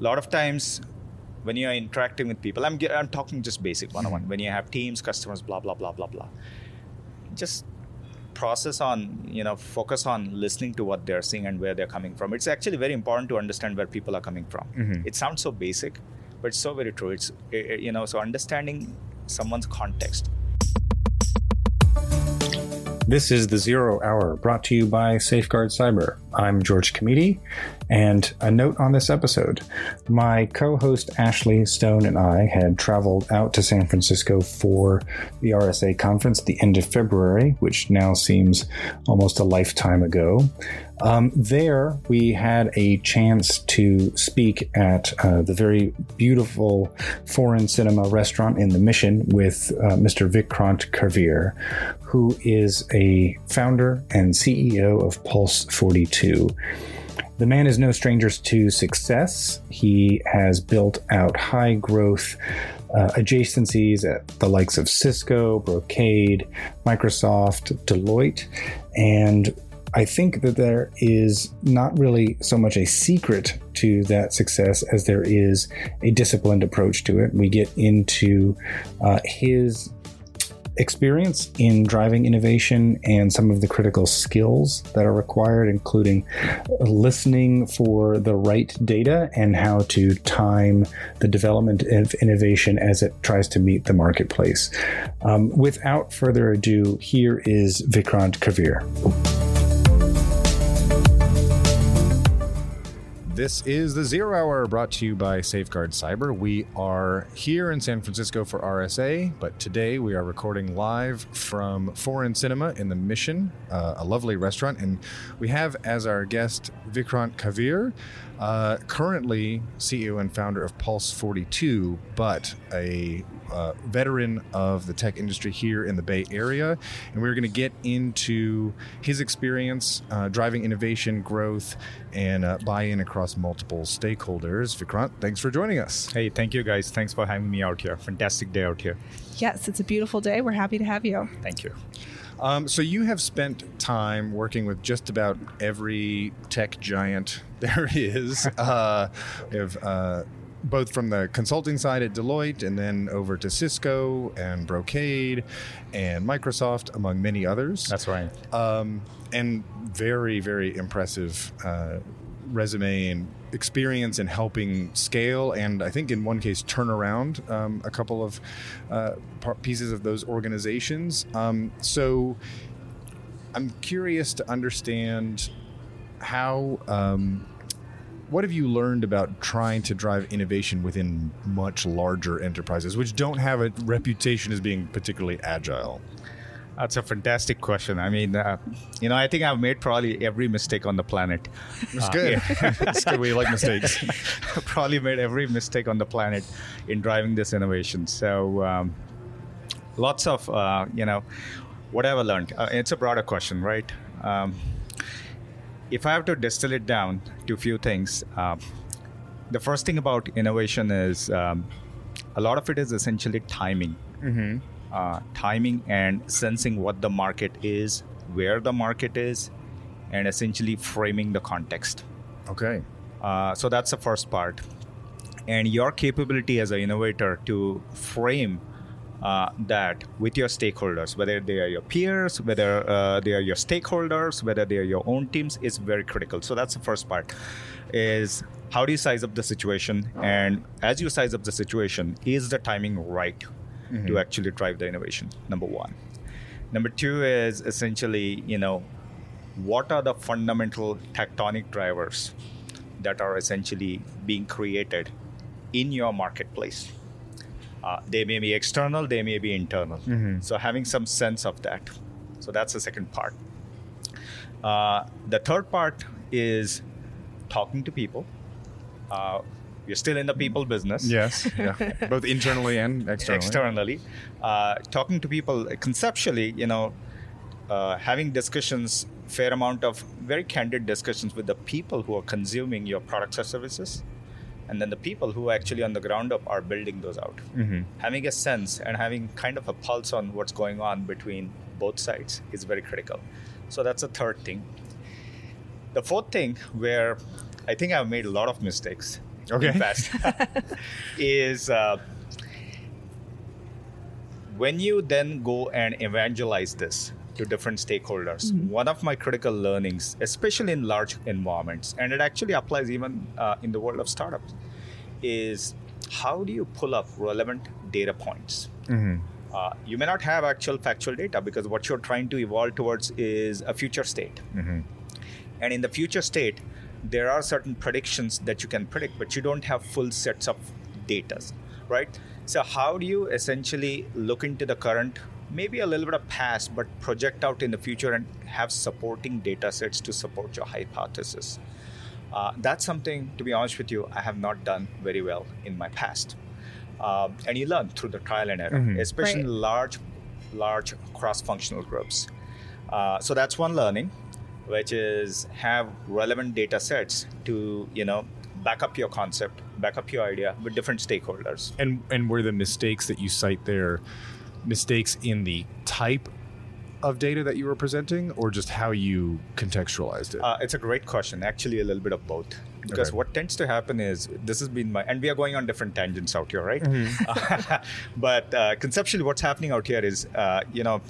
a lot of times when you're interacting with people, I'm, I'm talking just basic one on one. When you have teams, customers, blah, blah, blah, blah, blah. Just process on, you know, focus on listening to what they're saying and where they're coming from. It's actually very important to understand where people are coming from. Mhm. It sounds so basic, but it's so very true. It's, you know, so understanding someone's context This is the Zero Hour brought to you by Safeguard Cyber. I'm George Kamide, and a note on this episode. My co host Ashley Stone and I had traveled out to San Francisco for the RSA conference at the end of February, which now seems almost a lifetime ago. Um, there, we had a chance to speak at uh, the very beautiful foreign cinema restaurant in the Mission with uh, Mr. Vikrant Karvir, who is a founder and CEO of Pulse 42. The man is no stranger to success. He has built out high growth uh, adjacencies at the likes of Cisco, Brocade, Microsoft, Deloitte, and I think that there is not really so much a secret to that success as there is a disciplined approach to it. We get into uh, his experience in driving innovation and some of the critical skills that are required, including listening for the right data and how to time the development of innovation as it tries to meet the marketplace. Um, without further ado, here is Vikrant Karvir. This is the Zero Hour brought to you by Safeguard Cyber. We are here in San Francisco for RSA, but today we are recording live from Foreign Cinema in the Mission, uh, a lovely restaurant. And we have as our guest Vikrant Karvir, uh, currently CEO and founder of Pulse 42, but a uh, veteran of the tech industry here in the Bay Area. And we're going to get into his experience uh, driving innovation, growth, and uh, buy in across multiple stakeholders. Vikrant, thanks for joining us. Hey, thank you guys. Thanks for having me out here. Fantastic day out here. Yes, it's a beautiful day. We're happy to have you. Thank you. Um, so you have spent time working with just about every tech giant there is. uh, have uh, both from the consulting side at Deloitte and then over to Cisco and Brocade and Microsoft, among many others. That's right. um, and very very impressive uh, resume and experience in helping scale and I think in one case turn around um, a couple of uh, pieces of those organizations. Um, so I'm curious to understand how. Um, what have you learned about trying to drive innovation within much larger enterprises, which don't have a reputation as being particularly agile? That's a fantastic question. I mean, uh, you know, I think I've made probably every mistake on the planet. It's Uh, good. yeah. it's good. We like mistakes. probably made every mistake on the planet in driving this innovation. So, um, lots of, uh, you know, what have I learned? Uh, it's a broader question, right? Um, if I have to distill it down to a few things, um, the first thing about innovation is um, a lot of it is essentially timing. mm-hmm. Uh, timing and sensing what the market is, where the market is, and essentially framing the context. Okay. Uh, so that's the first part. And your capability as an innovator to frame uh, that with your stakeholders, whether they are your peers, whether uh, they are your stakeholders, whether they are your own teams, is very critical. So that's the first part. Is how do you size up the situation, and as you size up the situation, is the timing right to actually drive the innovation? Number one. Number two is essentially, you know, what are the fundamental tectonic drivers that are essentially being created in your marketplace? Uh, they may be external, they may be internal. Mhm. So having some sense of that. So that's the second part. Uh, the third part is talking to people. Uh, you're still in the people business Yes. Yeah. Both internally and externally. externally, uh, talking to people conceptually, you know, uh, having discussions, fair amount of very candid discussions with the people who are consuming your products or services, and then the people who actually on the ground up are building those out. Mm-hmm. Having a sense and having kind of a pulse on what's going on between both sides is very critical. So that's the third thing. The fourth thing, where I think I've made a lot of mistakes, Okay. fast is uh, when you then go and evangelize this to different stakeholders. One of my critical learnings, especially in large environments, and it actually applies even uh, in the world of startups, is how do you pull up relevant data points? Uh, you may not have actual factual data because what you're trying to evolve towards is a future state. And in the future state, there are certain predictions that you can predict, but you don't have full sets of data, right? So, how do you essentially look into the current, maybe a little bit of past, but project out in the future and have supporting data sets to support your hypothesis? Uh, that's something, to be honest with you, I have not done very well in my past. Um, and you learn through the trial and error, especially in Right. large, large cross-functional groups. Uh, so that's one learning, which is have relevant data sets to you know back up your concept, back up your idea with different stakeholders. And and were the mistakes that you cite there mistakes in the type of data that you were presenting, or just how you contextualized it? Uh, it's a great question. Actually, a little bit of both. Because Okay. what tends to happen is this has been my, and we are going on different tangents out here, right? Mm-hmm. but uh, conceptually, what's happening out here is, uh, you know,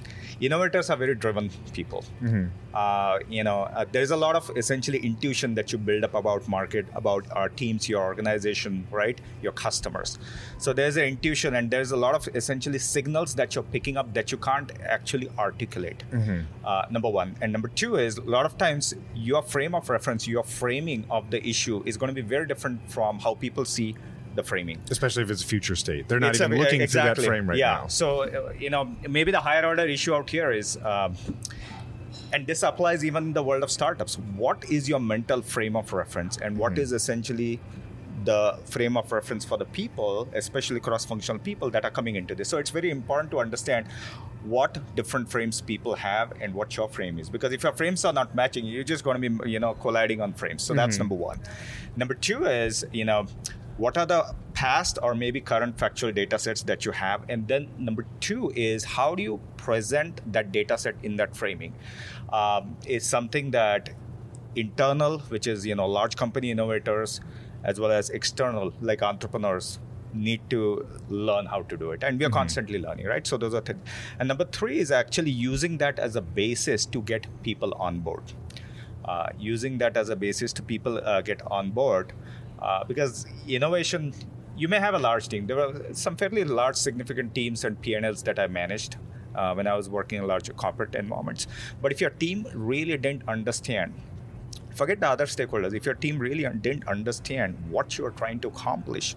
innovators are very driven people. Mm-hmm. Uh, you know, uh, there's a lot of essentially intuition that you build up about market, about our teams, your organization, right? Your customers. So there's an intuition, and there's a lot of essentially signals that you're picking up that you can't actually articulate. Uh, number one, and number two is a lot of times your frame of reference, your framing of the issue is going to be very different from how people see the framing. Especially if it's a future state, they're not It's even a- looking exactly. through that frame right yeah. now. So uh, you know, maybe the higher order issue out here is, um, and this applies even in the world of startups. What is your mental frame of reference, and what Mm-hmm. is essentially the frame of reference for the people, especially cross-functional people that are coming into this. So it's very important to understand what different frames people have and what your frame is. Because if your frames are not matching, you're just going to be, you know, colliding on frames. So that's number one. Number two is, you know, what are the past or maybe current factual data sets that you have and then number two is how do you present that data set in that framing um, is something that internal which is you know large company innovators as well as external like entrepreneurs need to learn how to do it. And we are constantly learning right? So those are things. And number three is actually using that as a basis to get people on board. Uh, using that as a basis to people uh, get on board uh, because innovation you may have a large team. There were some fairly large significant teams and p&l's that i managed uh, when i was working in larger corporate environments. But if your team really didn't understand forget the other stakeholders. If your team really didn't understand what you're trying to accomplish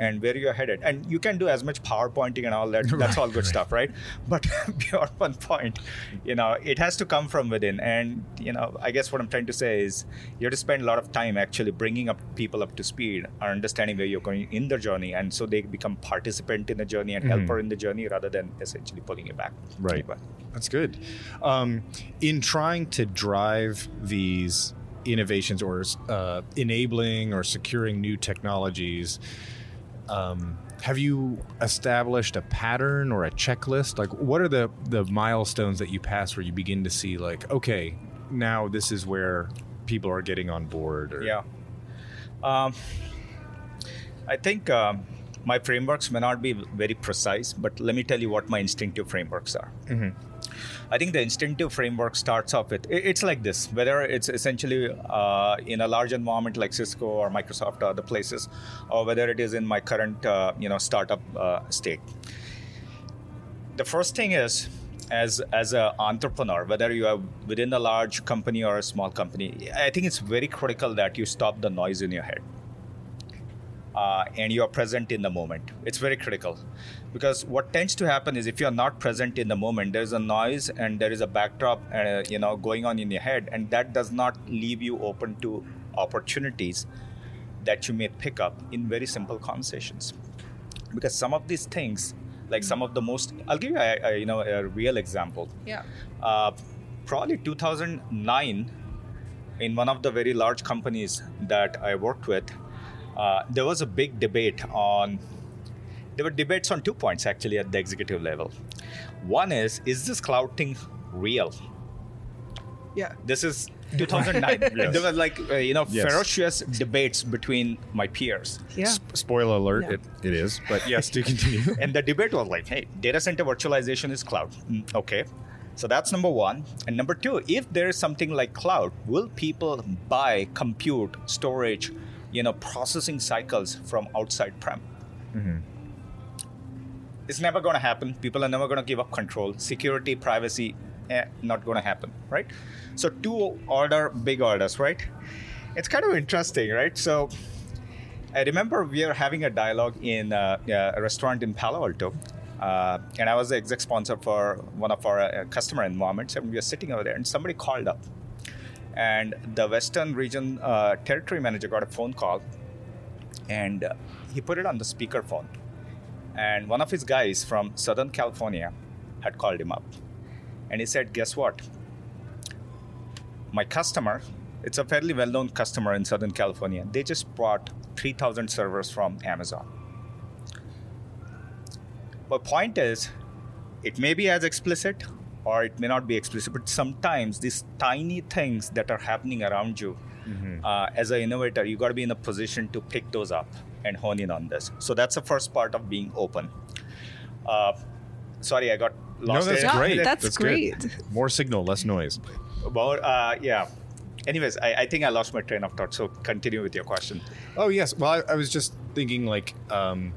and where you're headed and you can do as much powerpointing and all that that's all good stuff right? But beyond one point you know it has to come from within. And you know i guess what i'm trying to say is you have to spend a lot of time actually bringing up people up to speed or understanding where you're going in the journey. And so they become participant in the journey and helper in the journey rather than essentially pulling you back. Right. That's good. Um, in trying to drive these innovations or uh, enabling or securing new technologies, um, have you established a pattern or a checklist? Like, what are the the milestones that you pass where you begin to see, like, okay, now this is where people are getting on board? Or, Yeah. Um, I think um, my frameworks may not be very precise, but let me tell you what my instinctive frameworks are. I think the instinctive framework starts off with it's like this whether it's essentially uh, in a large environment like Cisco or Microsoft or other places, or whether it is in my current uh, you know startup uh, state. The first thing is as as an entrepreneur, whether you are within a large company or a small company, I think it's very critical that you stop the noise in your head. Uh, and you are present in the moment. It's very critical because what tends to happen is if you are not present in the moment, there's a noise and there is a backdrop, uh, you know, going on in your head, and that does not leave you open to opportunities that you may pick up in very simple conversations. Because some of these things, like some of the most, I'll give you a, a you know a real example Yeah. uh, probably 2009 in one of the very large companies that i worked with uh, there was a big debate on there were debates on two points actually at the executive level one is is this cloud thing real Yeah. This is 2009. Yes. There was like uh, you know Yes. ferocious debates between my peers. Yeah. Spoiler alert, Yeah. it, it is. But yes, do continue. And the debate was like, hey, data center virtualization is cloud. Mm, okay. So that's number one. And number two, if there is something like cloud, will people buy compute, storage, you know, processing cycles from outside prem? It's never going to happen. People are never going to give up control. Security, privacy, eh, not going to happen, right? So two order, big orders, right? It's kind of interesting, right? So I remember we were having a dialogue in uh, a restaurant in Palo Alto, uh, and I was the exec sponsor for one of our uh, customer environments, and we were sitting over there, and somebody called up, and the Western Region uh, territory manager got a phone call, and uh, he put it on the speakerphone, and one of his guys from Southern California had called him up, and he said, "Guess what? My customer." It's a fairly well-known customer in Southern California. They just bought 3,000 servers from Amazon. But point is, it may be as explicit or it may not be explicit, but sometimes these tiny things that are happening around you, uh, as an innovator, you got to be in a position to pick those up and hone in on this. So that's the first part of being open. Uh, sorry, I got no, lost. that's there. No, that's great. that's good. great. More signal, less noise. About, uh, yeah. Anyways, I, I think I lost my train of thought. So continue with your question. Oh yes. Well, I, I was just thinking like, um,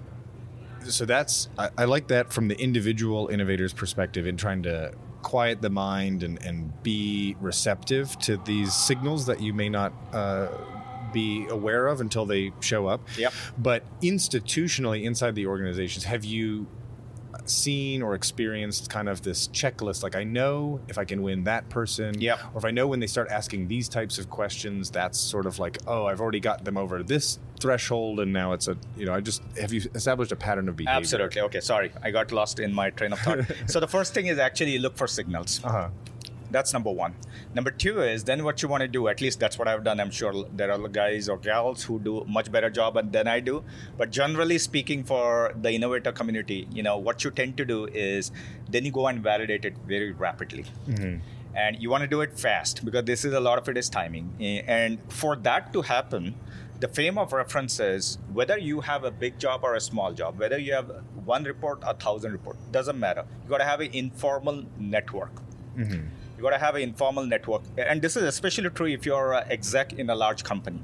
so that's I, I like that from the individual innovator's perspective in trying to quiet the mind and, and be receptive to these signals that you may not uh, be aware of until they show up. Yep. But institutionally inside the organizations, have you seen or experienced kind of this checklist like i know if i can win that person Yep. or if i know when they start asking these types of questions that's sort of like oh i've already got them over this threshold and now it's a you know i just have you established a pattern of behavior Absolutely. Okay, sorry. I got lost in my train of thought. so the first thing is actually look for signals. uh-huh That's number one. Number two is then what you want to do. At least that's what I've done. I'm sure there are guys or gals who do much better job than I do. But generally speaking, for the innovator community, you know what you tend to do is then you go and validate it very rapidly. Mm-hmm. And you want to do it fast because this is a lot of it is timing. And for that to happen, the frame of reference is whether you have a big job or a small job, whether you have one report or thousand report, doesn't matter. You got to have an informal network. Mm-hmm. You got to have an informal network, and this is especially true if you're an exec in a large company.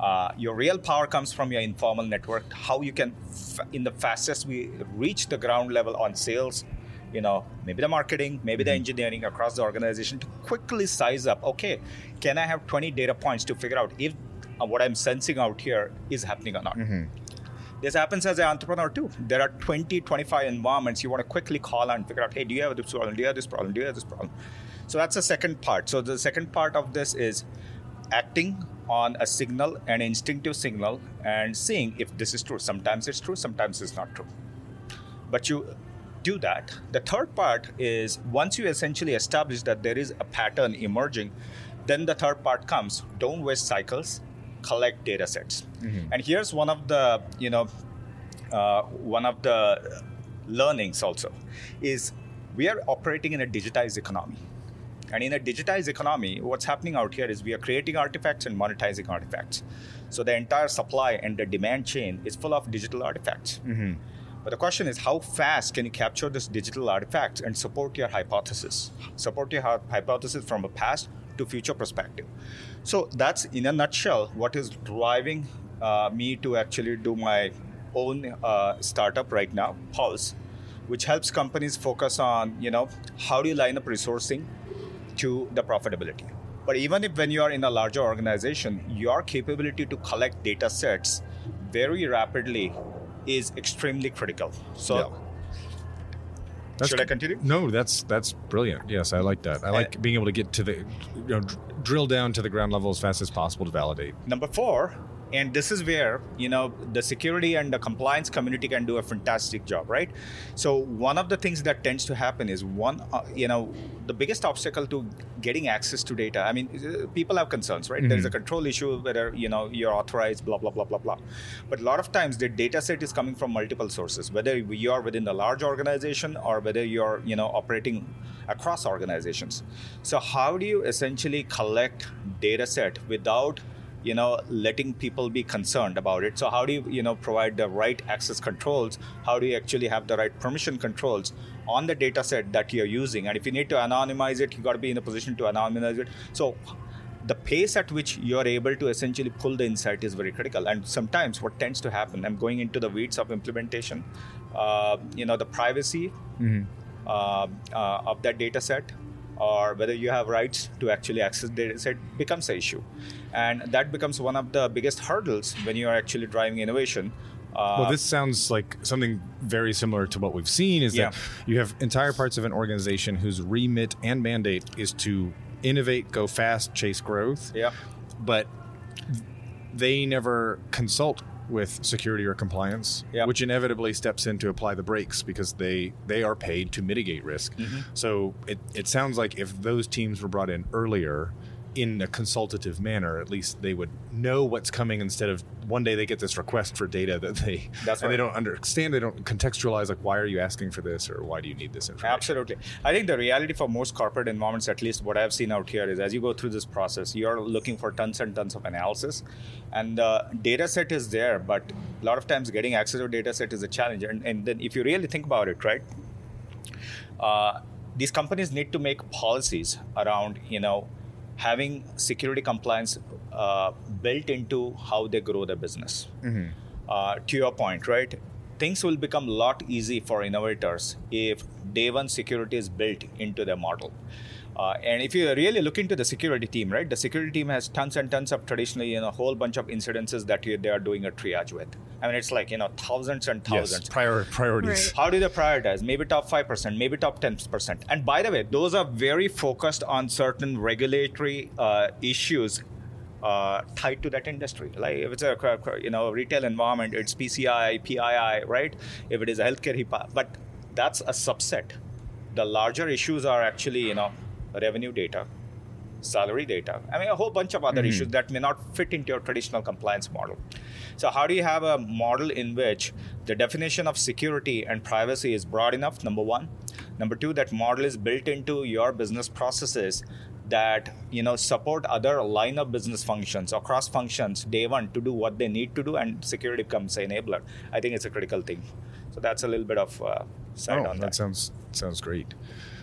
Uh, your real power comes from your informal network. How you can, f- in the fastest we reach the ground level on sales, you know, maybe the marketing, maybe the engineering across the organization to quickly size up. Okay, can I have 20 data points to figure out if uh, what I'm sensing out here is happening or not? This happens as an entrepreneur too. There are 20, 25 environments you want to quickly call and figure out, hey, do you have this problem? Do you have this problem? Do you have this problem? So that's the second part. So the second part of this is acting on a signal, an instinctive signal, and seeing if this is true. Sometimes it's true, sometimes it's not true. But you do that. The third part is once you essentially establish that there is a pattern emerging, then the third part comes don't waste cycles, collect data sets. And here's one of the, you know, uh, one of the learnings also is we are operating in a digitized economy. And in a digitized economy, what's happening out here is we are creating artifacts and monetizing artifacts. So the entire supply and the demand chain is full of digital artifacts. But the question is, how fast can you capture this digital artifacts and support your hypothesis? Support your hypothesis from a past to future perspective. So that's, in a nutshell, what is driving uh, me to actually do my own uh, startup right now, Pulse, which helps companies focus on, you know, how do you line up resourcing to the profitability. But even if when you are in a larger organization, your capability to collect data sets very rapidly is extremely critical. So Yeah. That's should I continue? No, that's that's brilliant. Yes, I like that. I like uh, being able to get to the, you know, dr- drill down to the ground level as fast as possible to validate. Number four and this is where you know the security and the compliance community can do a fantastic job right? So one of the things that tends to happen is one uh, you know the biggest obstacle to getting access to data i mean uh, people have concerns right? Mm-hmm. there's a control issue whether you know you're authorized blah blah blah blah blah. But a lot of times the data set is coming from multiple sources whether you are within a large organization or whether you're you know operating across organizations. So how do you essentially collect data set without you know letting people be concerned about it. So how do you you know provide the right access controls? How do you actually have the right permission controls on the data set that you're using? And if you need to anonymize it you got to be in a position to anonymize it. So the pace at which you're able to essentially pull the insight is very critical. And sometimes what tends to happen i'm going into the weeds of implementation uh, you know the privacy mm-hmm. uh, uh, of that data set or whether you have rights to actually access data set becomes an issue. And that becomes one of the biggest hurdles when you are actually driving innovation. Uh, well, this sounds like something very similar to what we've seen is yeah. that you have entire parts of an organization whose remit and mandate is to innovate, go fast, chase growth. Yeah. But they never consult with security or compliance, yep. which inevitably steps in to apply the brakes because they they are paid to mitigate risk. Mm-hmm. So it, it sounds like if those teams were brought in earlier, in a consultative manner, at least they would know what's coming instead of one day they get this request for data that they That's and right. they don't understand, they don't contextualize like why are you asking for this or why do you need this information? Absolutely. I think the reality for most corporate environments, at least what I've seen out here, is as you go through this process, you're looking for tons and tons of analysis, and the data set is there, but a lot of times getting access to data set is a challenge. And, and then if you really think about it, right? Uh, these companies need to make policies around you know having security compliance uh, built into how they grow their business. Mm-hmm. Uh, to your point, right? Things will become a lot easy for innovators if day one security is built into their model. Uh, and if you really look into the security team, right, the security team has tons and tons of traditionally, you know, a whole bunch of incidences that they are doing a triage with. I mean, it's like, you know, thousands and thousands. Yes, prior, priorities. Right. How do they prioritize? Maybe top 5%, maybe top 10%. And by the way, those are very focused on certain regulatory uh, issues uh, tied to that industry. Like if it's a you know retail environment, it's PCI, PII, right? If it is a healthcare HIPAA, but that's a subset. The larger issues are actually you know revenue data, salary data. I mean, a whole bunch of other mm-hmm. issues that may not fit into your traditional compliance model. So, how do you have a model in which the definition of security and privacy is broad enough? Number one. Number two, that model is built into your business processes that you know support other line of business functions or cross functions day one to do what they need to do and security becomes an enabler i think it's a critical thing so that's a little bit of uh, side oh, on that, that sounds sounds great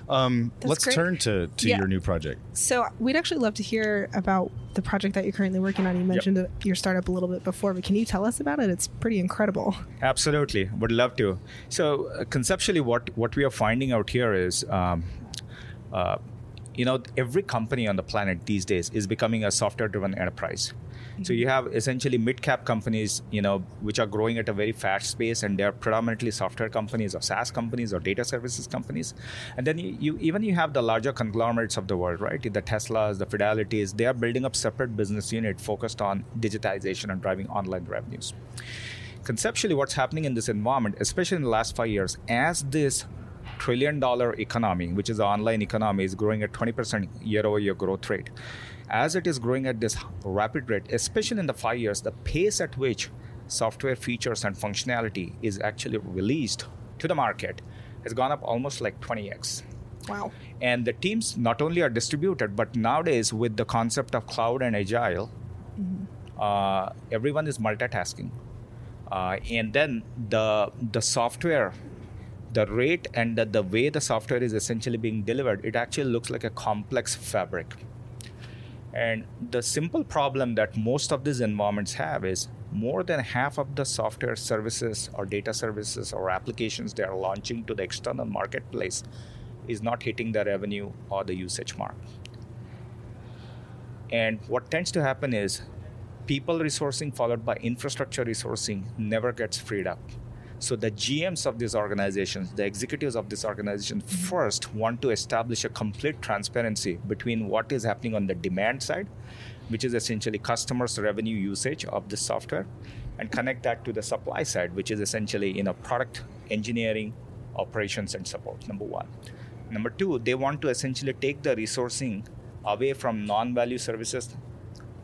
um, let's great. turn to, to yeah. your new project. So we'd actually love to hear about the project that you're currently working on. You mentioned yep. your startup a little bit before, but can you tell us about it? It's pretty incredible. Absolutely, would love to. So uh, conceptually, what what we are finding out here is. Um, uh, you know, every company on the planet these days is becoming a software-driven enterprise. So you have essentially mid-cap companies, you know, which are growing at a very fast pace, and they're predominantly software companies or SaaS companies or data services companies. And then you, you even you have the larger conglomerates of the world, right? The Teslas, the Fidelities, they are building up separate business unit focused on digitization and driving online revenues. Conceptually, what's happening in this environment, especially in the last five years, as this trillion dollar economy, which is the online economy, is growing at 20% year over year growth rate as it is growing at this rapid rate, especially in the five years, the pace at which software features and functionality is actually released to the market has gone up almost like 20x. Wow. And the teams not only are distributed, but nowadays with the concept of cloud and agile, mm-hmm. uh, everyone is multitasking. Uh, and then the the software, the rate and the, the way the software is essentially being delivered, it actually looks like a complex fabric. And the simple problem that most of these environments have is more than half of the software services or data services or applications they are launching to the external marketplace is not hitting the revenue or the usage mark. And what tends to happen is people resourcing followed by infrastructure resourcing never gets freed up. So the GMs of these organizations, the executives of this organization mm-hmm. first want to establish a complete transparency between what is happening on the demand side which is essentially customers' revenue usage of the software, and connect that to the supply side, which is essentially you know product engineering, operations, and support. Number one. Number two, they want to essentially take the resourcing away from non-value services,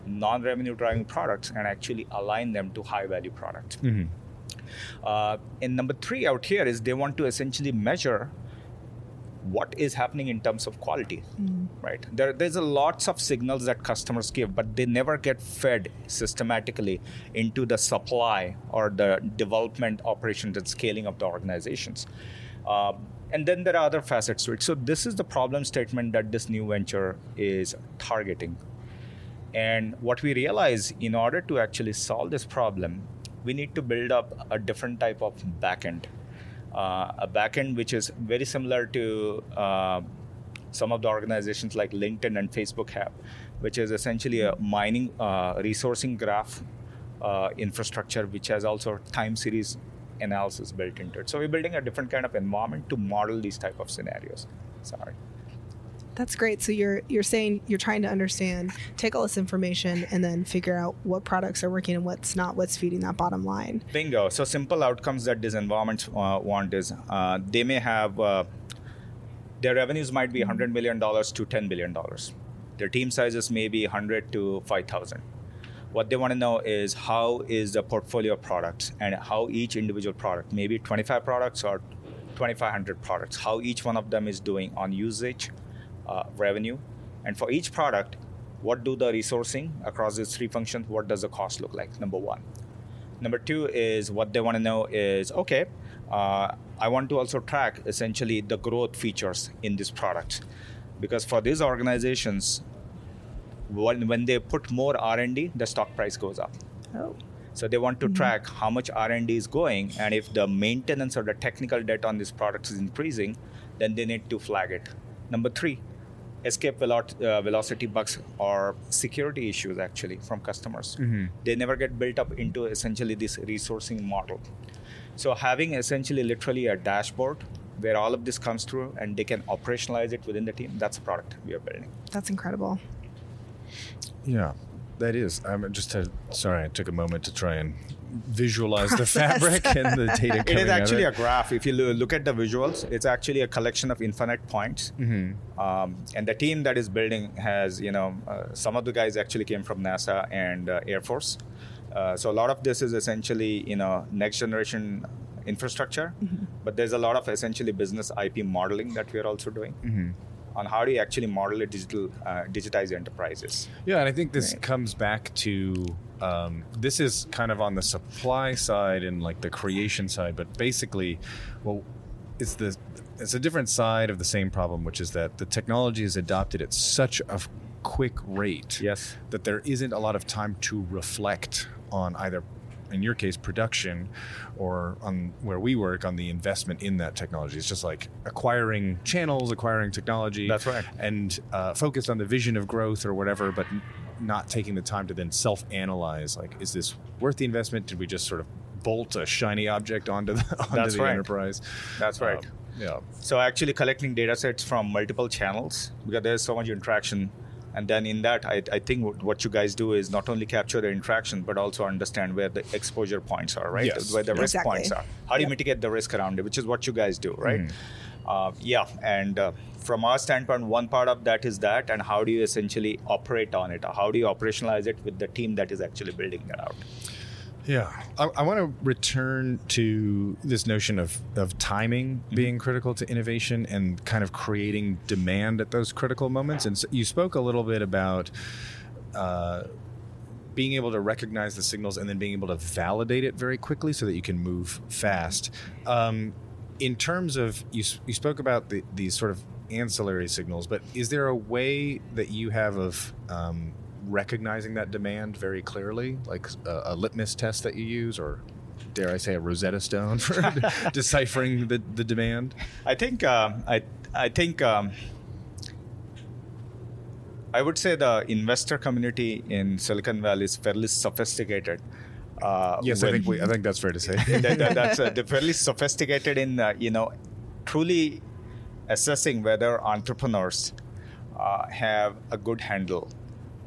non-revenue driving products, and actually align them to high-value products. Mm-hmm. Uh, and number three out here is they want to essentially measure what is happening in terms of quality right? There, there's a lots of signals that customers give but they never get fed systematically into the supply or the development operations and scaling of the organizations. Um and then there are other facets to it. So this is the problem statement that this new venture is targeting. And what we realize in order to actually solve this problem, we need to build up a different type of backend. Uh, a backend which is very similar to uh, some of the organizations like LinkedIn and Facebook have, which is essentially a mining, uh, resourcing graph uh, infrastructure, which has also time series analysis built into it. So we're building a different kind of environment to model these type of scenarios. Sorry. That's great. So you're you're saying you're trying to understand, take all this information, and then figure out what products are working and what's not, what's feeding that bottom line. Bingo. So simple outcomes that these environments uh, want is uh, they may have uh, their revenues might be 100 million dollars to 10 billion dollars. Their team sizes may be 100 to 5,000. What they want to know is how is the portfolio of products and how each individual product, maybe 25 products or 2,500 products, how each one of them is doing on usage, uh, revenue, and for each product, what do the resourcing across these three functions? What does the cost look like? Number one. Number two is what they want to know is okay, uh, I want to also track essentially the growth features in this product, because for these organizations, when, when they put more R&D, the stock price goes up. Oh. So they want to track how much R&D is going, and if the maintenance or the technical debt on this product is increasing, then they need to flag it. Number three, escape velo- uh, velocity bugs or security issues actually from customers. They never get built up into essentially this resourcing model. So having essentially literally a dashboard where all of this comes through and they can operationalize it within the team, that's a product we are building. That's incredible. Yeah, that is. I'm just to, sorry. I took a moment to try and visualize the fabric and the data. It coming is out of actually it. a graph. If you look at the visuals, it's actually a collection of infinite points. Mm-hmm. Um, and the team that is building has, you know, uh, some of the guys actually came from NASA and uh, Air Force. Uh, so a lot of this is essentially, you know, next generation infrastructure. But there's a lot of essentially business IP modeling that we are also doing Mm-hmm. On how do you actually model a digital, uh, digitize enterprises. Yeah, and I think this Right. comes back to um, this is kind of on the supply side and like the creation side, but basically, well, it's the it's a different side of the same problem, which is that the technology is adopted at such a quick rate Yes. that there isn't a lot of time to reflect on either in your case production or on where we work on the investment in that technology it's just like acquiring channels acquiring technology That's right. and uh, focused on the vision of growth or whatever but not taking the time to then self-analyze like is this worth the investment did we just sort of bolt a shiny object onto the, onto That's the right. enterprise That's right. Um, yeah So actually collecting data sets from multiple channels because there's so much interaction. And then in that, I, I think what- what you guys do is not only capture the interaction, but also understand where the exposure points are, right? Yes. Where the risk Exactly. points are. How do you Yep. mitigate the risk around it, which is what you guys do, right? Mm-hmm. Uh, yeah. And uh, from our standpoint, one part of that is that, and how do you essentially operate on it? How do you operationalize it with the team that is actually building that out? Yeah, I, I want to return to this notion of, of timing being critical to innovation and kind of creating demand at those critical moments. And so you spoke a little bit about uh, being able to recognize the signals and then being able to validate it very quickly so that you can move fast. Um, in terms of you, you spoke about the, these sort of ancillary signals, but is there a way that you have of um, recognizing that demand very clearly, like a, a litmus test that you use, or dare I say a Rosetta Stone for deciphering the, the demand? I think um, I I think um, I would say the investor community in Silicon Valley is fairly sophisticated. Uh, Yes, I think we, I think that's fair to say. that, that- that's uh, they're fairly sophisticated in uh, you know truly assessing whether entrepreneurs uh, have a good handle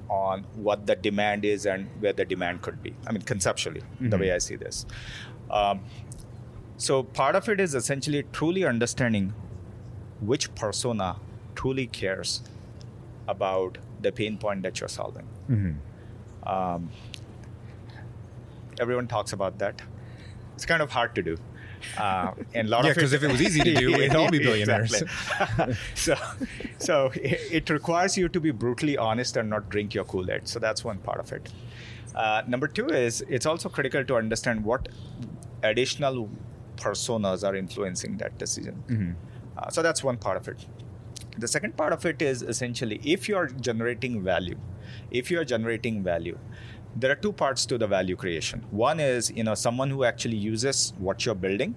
on what the demand is and where the demand could be. I mean, conceptually, the way I see this. Um, so part of it is essentially truly understanding which persona truly cares about the pain point that you're solving. Um, everyone talks about that. It's kind of hard to do. Uh, and a lot Yeah, of it- 'cause if it was easy to do, we'd all be billionaires. Exactly. so, so it, it requires you to be brutally honest and not drink your Kool-Aid. So that's one part of it. Uh, number two is it's also critical to understand what additional personas are influencing that decision. Uh, so that's one part of it. The second part of it is essentially if you are generating value, if you are generating value, there are two parts to the value creation. One is you know someone who actually uses what you're building,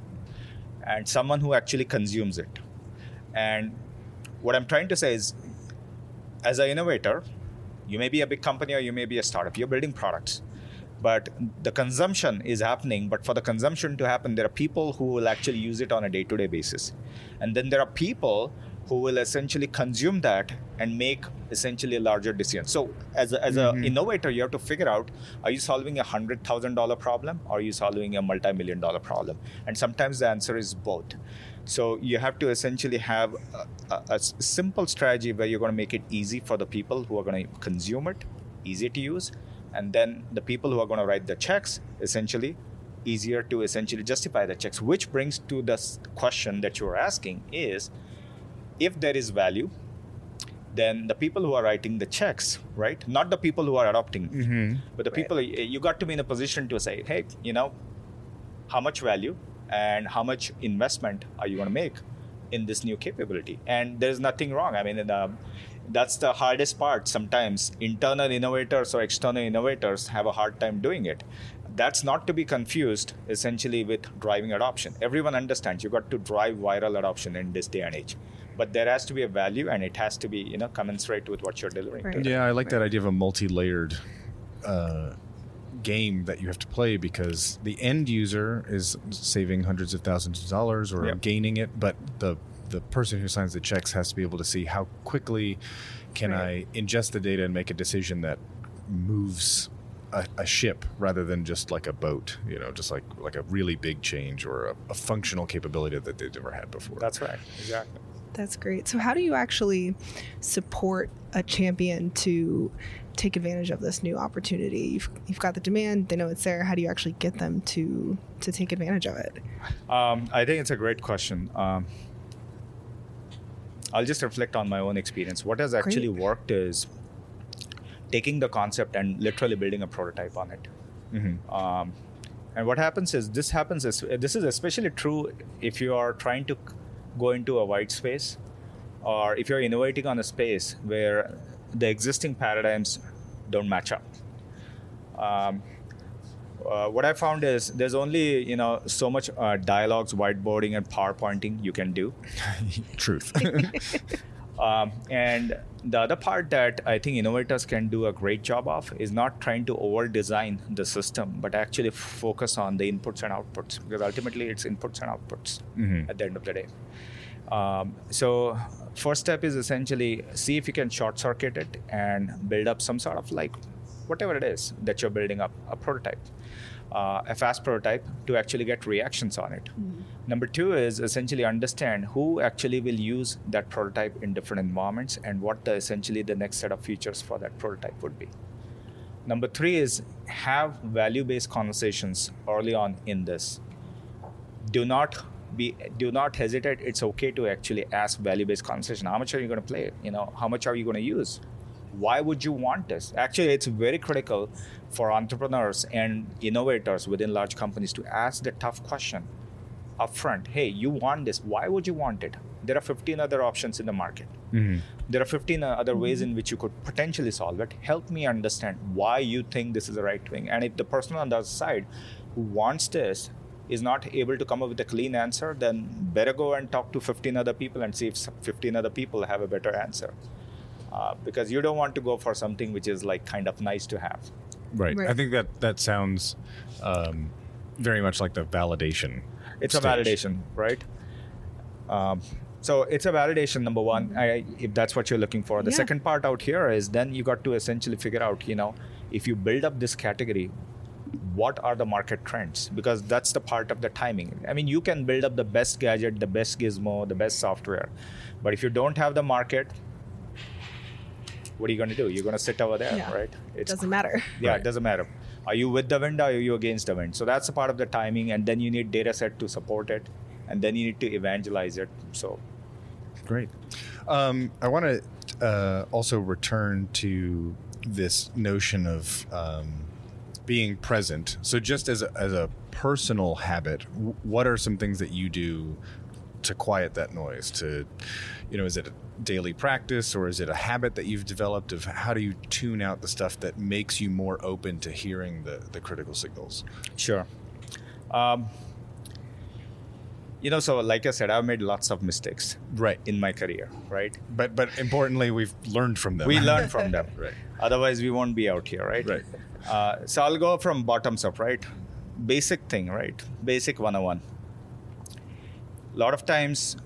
and someone who actually consumes it. And what I'm trying to say is, as an innovator, you may be a big company or you may be a startup. You're building products, but the consumption is happening. But for the consumption to happen, there are people who will actually use it on a day-to-day basis, and then there are people who will essentially consume that and make essentially a larger decision. So, as a, as an mm-hmm. innovator, you have to figure out: Are you solving a hundred thousand dollar problem, or are you solving a multi-million dollar problem? And sometimes the answer is both. So you have to essentially have a simple strategy where you're going to make it easy for the people who are going to consume it, easy to use, and then the people who are going to write the checks, essentially easier to essentially justify the checks. Which brings to the question that you're asking is, if there is value, then the people who are writing the checks, right? Not the people who are adopting, mm-hmm. but the people you got to be in a position to say, hey, you know, how much value and how much investment are you going to make in this new capability? And there's nothing wrong. I mean the, that's the hardest part sometimes. Internal innovators or external innovators have a hard time doing it. That's not to be confused essentially with driving adoption. Everyone understands. You got to drive viral adoption in this day and age but there has to be a value and it has to be you know commensurate with what you're delivering to Right. them. Yeah, I like that idea of a multi-layered uh, game that you have to play because the end user is saving hundreds of thousands of dollars or Yep. gaining it, but the the person who signs the checks has to be able to see how quickly can Right. I ingest the data and make a decision that moves a, a ship rather than just like a boat, you know, just like like a really big change or a, a functional capability that they've never had before. that's right exactly That's great. So, how do you actually support a champion to take advantage of this new opportunity? You've, you've got the demand; they know it's there. How do you actually get them to to take advantage of it? Um, I think it's a great question. Um, I'll just reflect on my own experience. What has actually Great. worked is taking the concept and literally building a prototype on it. Mhm. Um, and what happens is this happens is this is especially true if you are trying to go into a white space or if you're innovating on a space where the existing paradigms don't match up. Um, uh, what I found is there's only you know so much uh, dialogues, whiteboarding, and PowerPointing you can do. Truth. Um, and the other part that I think innovators can do a great job of is not trying to over design the system, but actually focus on the inputs and outputs because ultimately it's inputs and outputs Mhm. at the end of the day. Um, so, first step is essentially see if you can short circuit it and build up some sort of like whatever it is that you're building up a prototype, uh, a fast prototype to actually get reactions on it. Number two is essentially understand who actually will use that prototype in different environments and what the essentially the next set of features for that prototype would be. Number three is have value based conversations early on in this. Do not be do not hesitate. It's okay to actually ask value based conversation. How much are you going to play? You know, how much are you going to use? Why would you want this? Actually, it's very critical for entrepreneurs and innovators within large companies to ask the tough question upfront. Hey, you want this? Why would you want it? There are 15 other options in the market Mhm. there are 15 other ways in which you could potentially solve it help me understand why you think this is the right thing and if the person on the other side who wants this is not able to come up with a clean answer then better go and talk to 15 other people and see if 15 other people have a better answer uh, because you don't want to go for something which is like kind of nice to have Right. Right. I think that that sounds um, very much like the validation. it's a validation right um, So it's a validation number one, I, if that's what you're looking for. The Yeah. second part out here is then you got to essentially figure out, you know, if you build up this category, what are the market trends? Because that's the part of the timing. I mean, you can build up the best gadget, the best gizmo, the best software, but if you don't have the market, what are you going to do? You're going to sit over there, Yeah. right? It doesn't matter. yeah, Right. it doesn't matter. Are you with the wind or are you against the wind? So that's a part of the timing, and then you need data set to support it, and then you need to evangelize it. So Great. Um, I want to uh, also return to this notion of um, being present. So, just as a, as a personal habit, what are some things that you do to quiet that noise? To, you know, is it a daily practice or is it a habit that you've developed? Of how do you tune out the stuff that makes you more open to hearing the the critical signals? Sure. Um, you know, so like I said, I've made lots of mistakes Right. in my career, right? But but importantly, we've learned from them. We learn from them. Right. Otherwise, we won't be out here, right? Right. Uh, so I'll go from bottoms up, right? Basic thing, right? Basic 101. A lot of times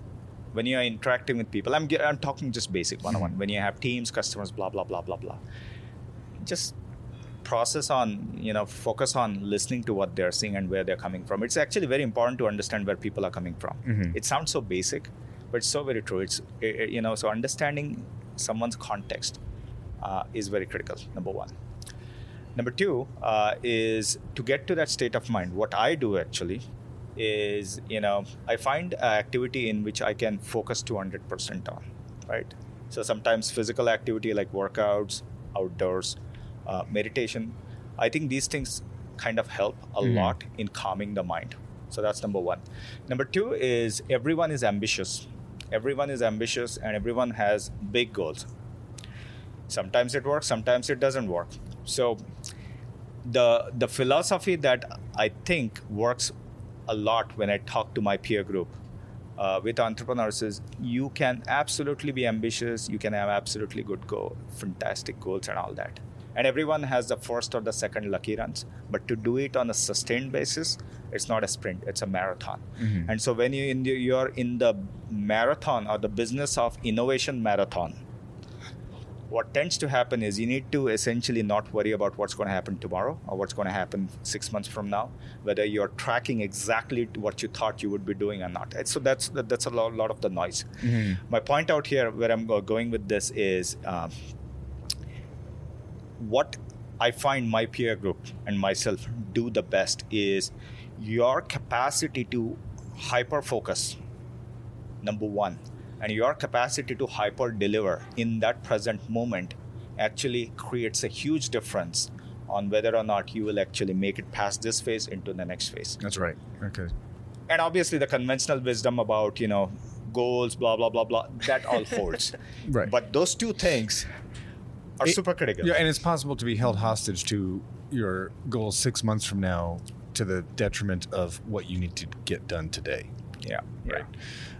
when you're interacting with people, I'm, I'm talking just basic 101. When you have teams, customers, blah, blah, blah, blah, blah. Just process on, you know, focus on listening to what they're saying and where they're coming from. It's actually very important to understand where people are coming from. Mhm. It sounds so basic, but it's so very true. It's, you know, so understanding someone's context uh, is very critical, number one. Number two uh, is to get to that state of mind. What I do actually is, you know, I find activity in which I can focus 200% on, right? So sometimes physical activity like workouts, outdoors, uh, meditation. I think these things kind of help a Mhm. lot in calming the mind. So that's number one. Number two is everyone is ambitious. Everyone is ambitious and everyone has big goals sometimes it works sometimes it doesn't work so the the philosophy that i think works a lot when i talk to my peer group uh, with entrepreneurs is you can absolutely be ambitious you can have absolutely good goal fantastic goals and all that and everyone has the first or the second lucky runs but to do it on a sustained basis it's not a sprint it's a marathon Mhm. and so when you in the, you're in the marathon or the business of innovation marathon what tends to happen is you need to essentially not worry about what's going to happen tomorrow or what's going to happen six months from now, whether you're tracking exactly what you thought you would be doing or not. So that's that's a lot, lot of the noise. Mhm. My point out here, where I'm going with this, is um, what I find my peer group and myself do the best is your capacity to hyper focus number one and your capacity to hyper deliver in that present moment actually creates a huge difference on whether or not you will actually make it past this phase into the next phase That's right. Okay. and obviously the conventional wisdom about you know goals blah blah blah blah that all holds Right. but those two things are It- super critical Yeah, and it's possible to be held hostage to your goals six months from now to the detriment of what you need to get done today. Yeah Right.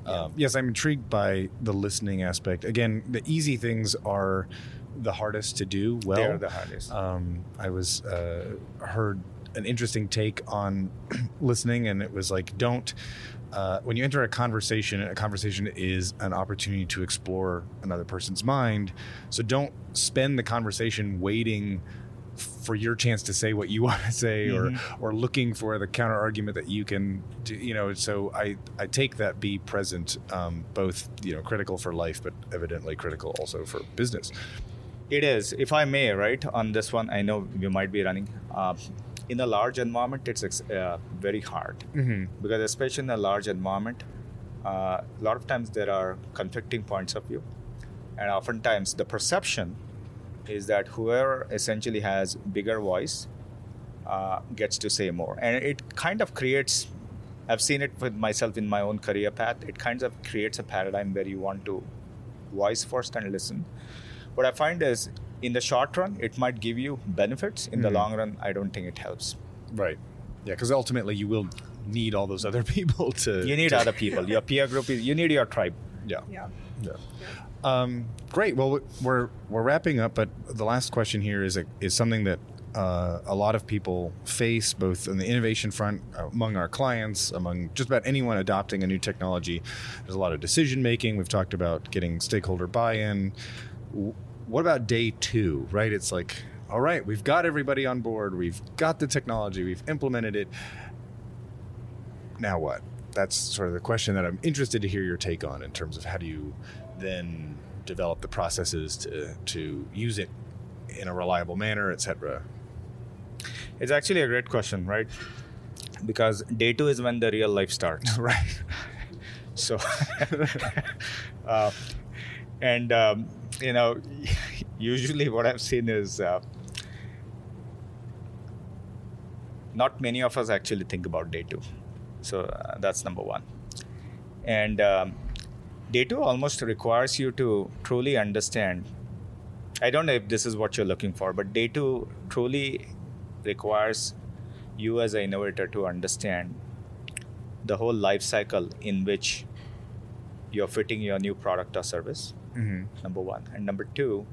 Um, yes, I'm intrigued by the listening aspect. Again, the easy things are the hardest to do well. they're the hardest um, I was uh, heard an interesting take on listening, and it was like, don't uh, when you enter a conversation. A conversation is an opportunity to explore another person's mind. So don't spend the conversation waiting for your chance to say what you want to say Mhm. or or looking for the counter argument that you can do, you know so i i take that be present um, both you know critical for life but evidently critical also for business It is, if I may, right on this one. I know you might be running. Uh, in a large environment, it's uh, very hard mm-hmm. because, especially in a large environment, uh, a lot of times there are conflicting points of view, and oftentimes the perception is that whoever essentially has bigger voice uh, gets to say more, and it kind of creates. I've seen it with myself in my own career path. It kind of creates a paradigm where you want to voice first and listen. What I find is, in the short run, it might give you benefits. In the Mhm. long run, I don't think it helps. Right. Yeah, because ultimately you will need all those other people to. You need to- other people. Your peer group is. You need your tribe. Yeah. Yeah. Yeah. Um, great. Well, we're we're wrapping up, but the last question here is a, is something that uh, a lot of people face, both on the innovation front, among our clients, among just about anyone adopting a new technology. There's a lot of decision making. We've talked about getting stakeholder buy in. What about day two, right? It's like, all right, we've got everybody on board, we've got the technology, we've implemented it. Now what? That's sort of the question that I'm interested to hear your take on in terms of how do you then develop the processes to, to use it in a reliable manner, etc. It's actually a great question, right? Because day two is when the real life starts. right. So, uh, and um, you know, usually what I've seen is uh, not many of us actually think about day two. So uh, that's number one. And um, day two almost requires you to truly understand. I don't know if this is what you're looking for, but day two truly requires you as an innovator to understand the whole life cycle in which you're fitting your new product or service mm-hmm. number one and number two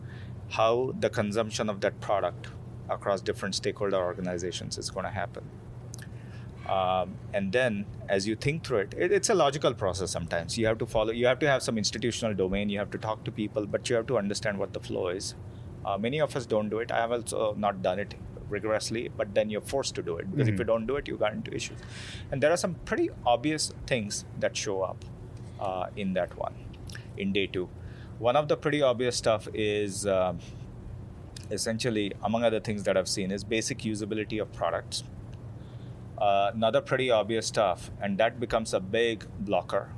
how the consumption of that product across different stakeholder organizations is going to happen um, and then as you think through it, it, it's a logical process sometimes. You have to follow you have to have some institutional domain you have to talk to people but you have to understand what the flow is. Uh, many of us don't do it. I have also not done it rigorously but then you're forced to do it because mm-hmm. if you don't do it you got into issues. And there are some pretty obvious things that show up uh, in that one in day two. One of the pretty obvious stuff is uh, essentially, among other things that I've seen, is basic usability of products. Uh, another pretty obvious stuff, and that becomes a big blocker,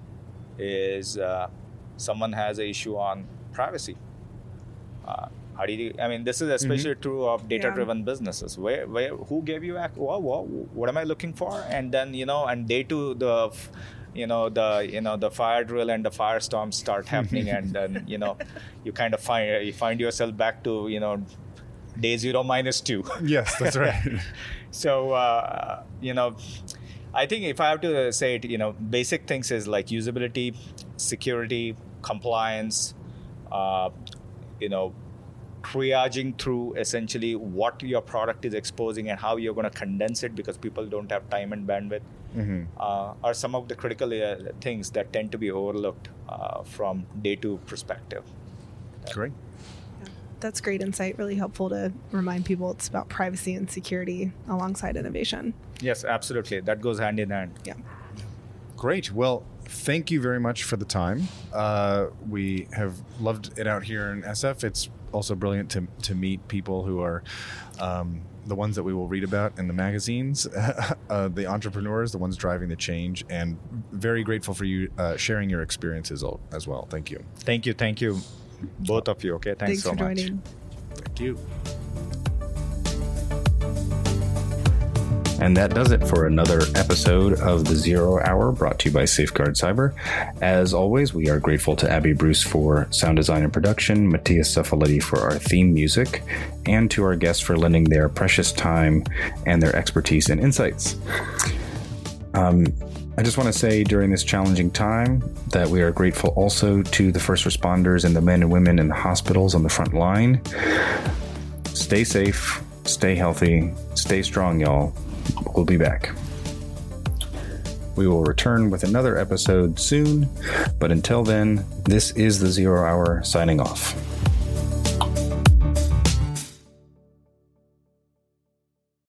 is uh, someone has an issue on privacy. Uh, how do you? I mean, this is especially mm-hmm. true of data-driven yeah. businesses. Where, where, who gave you? Ac- what, what, what am I looking for? And then you know, and day two, the you know the you know the fire drill and the firestorms start happening and then you know you kind of find you find yourself back to you know day zero minus two yes that's right so uh, you know i think if i have to say it you know basic things is like usability security compliance uh, you know triaging through essentially what your product is exposing and how you're going to condense it because people don't have time and bandwidth mm-hmm. uh, are some of the critical uh, things that tend to be overlooked uh, from day two perspective. Great. That's great insight. Really helpful to remind people it's about privacy and security alongside innovation. Yes, absolutely. That goes hand in hand. Yeah. Great. Well, thank you very much for the time. Uh, we have loved it out here in SF. It's also brilliant to, to meet people who are um, the ones that we will read about in the magazines, uh, the entrepreneurs, the ones driving the change, and very grateful for you uh, sharing your experiences as well. Thank you. Thank you. Thank you, both of you. Okay, thanks, thanks so for much. Joining. Thank you. And that does it for another episode of the Zero Hour brought to you by Safeguard Cyber. As always, we are grateful to Abby Bruce for sound design and production, Mattias Zuffoletti for our theme music, and to our guests for lending their precious time and their expertise and insights. Um, I just want to say during this challenging time that we are grateful also to the first responders and the men and women in the hospitals on the front line. Stay safe, stay healthy, stay strong, y'all. We'll be back. We will return with another episode soon, but until then, this is the Zero Hour signing off.